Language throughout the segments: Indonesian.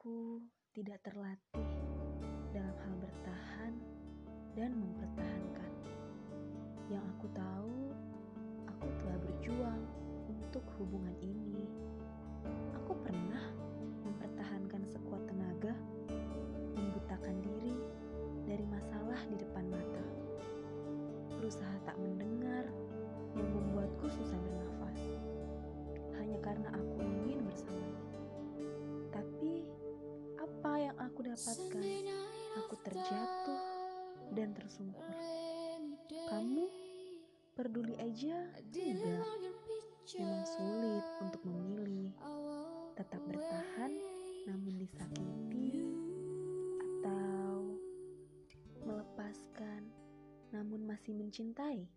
Aku tidak terlatih dalam hal bertahan dan mempertahankan. Yang aku tahu, aku telah berjuang untuk hubungan dapatkan? Aku terjatuh dan tersungkur. Kamu peduli aja tidak. Memang sulit untuk memilih tetap bertahan namun disakiti atau melepaskan namun masih mencintai.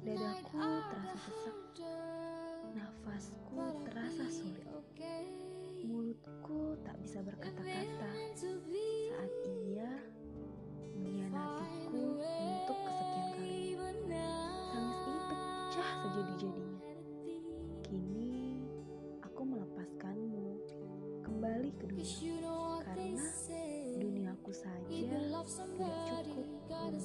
Dadaku terasa sesak, pecah sejadi-jadinya. Kini aku melepaskanmu. Kembali ke dunia. Karena duniaku saja tidak cukup membuatmu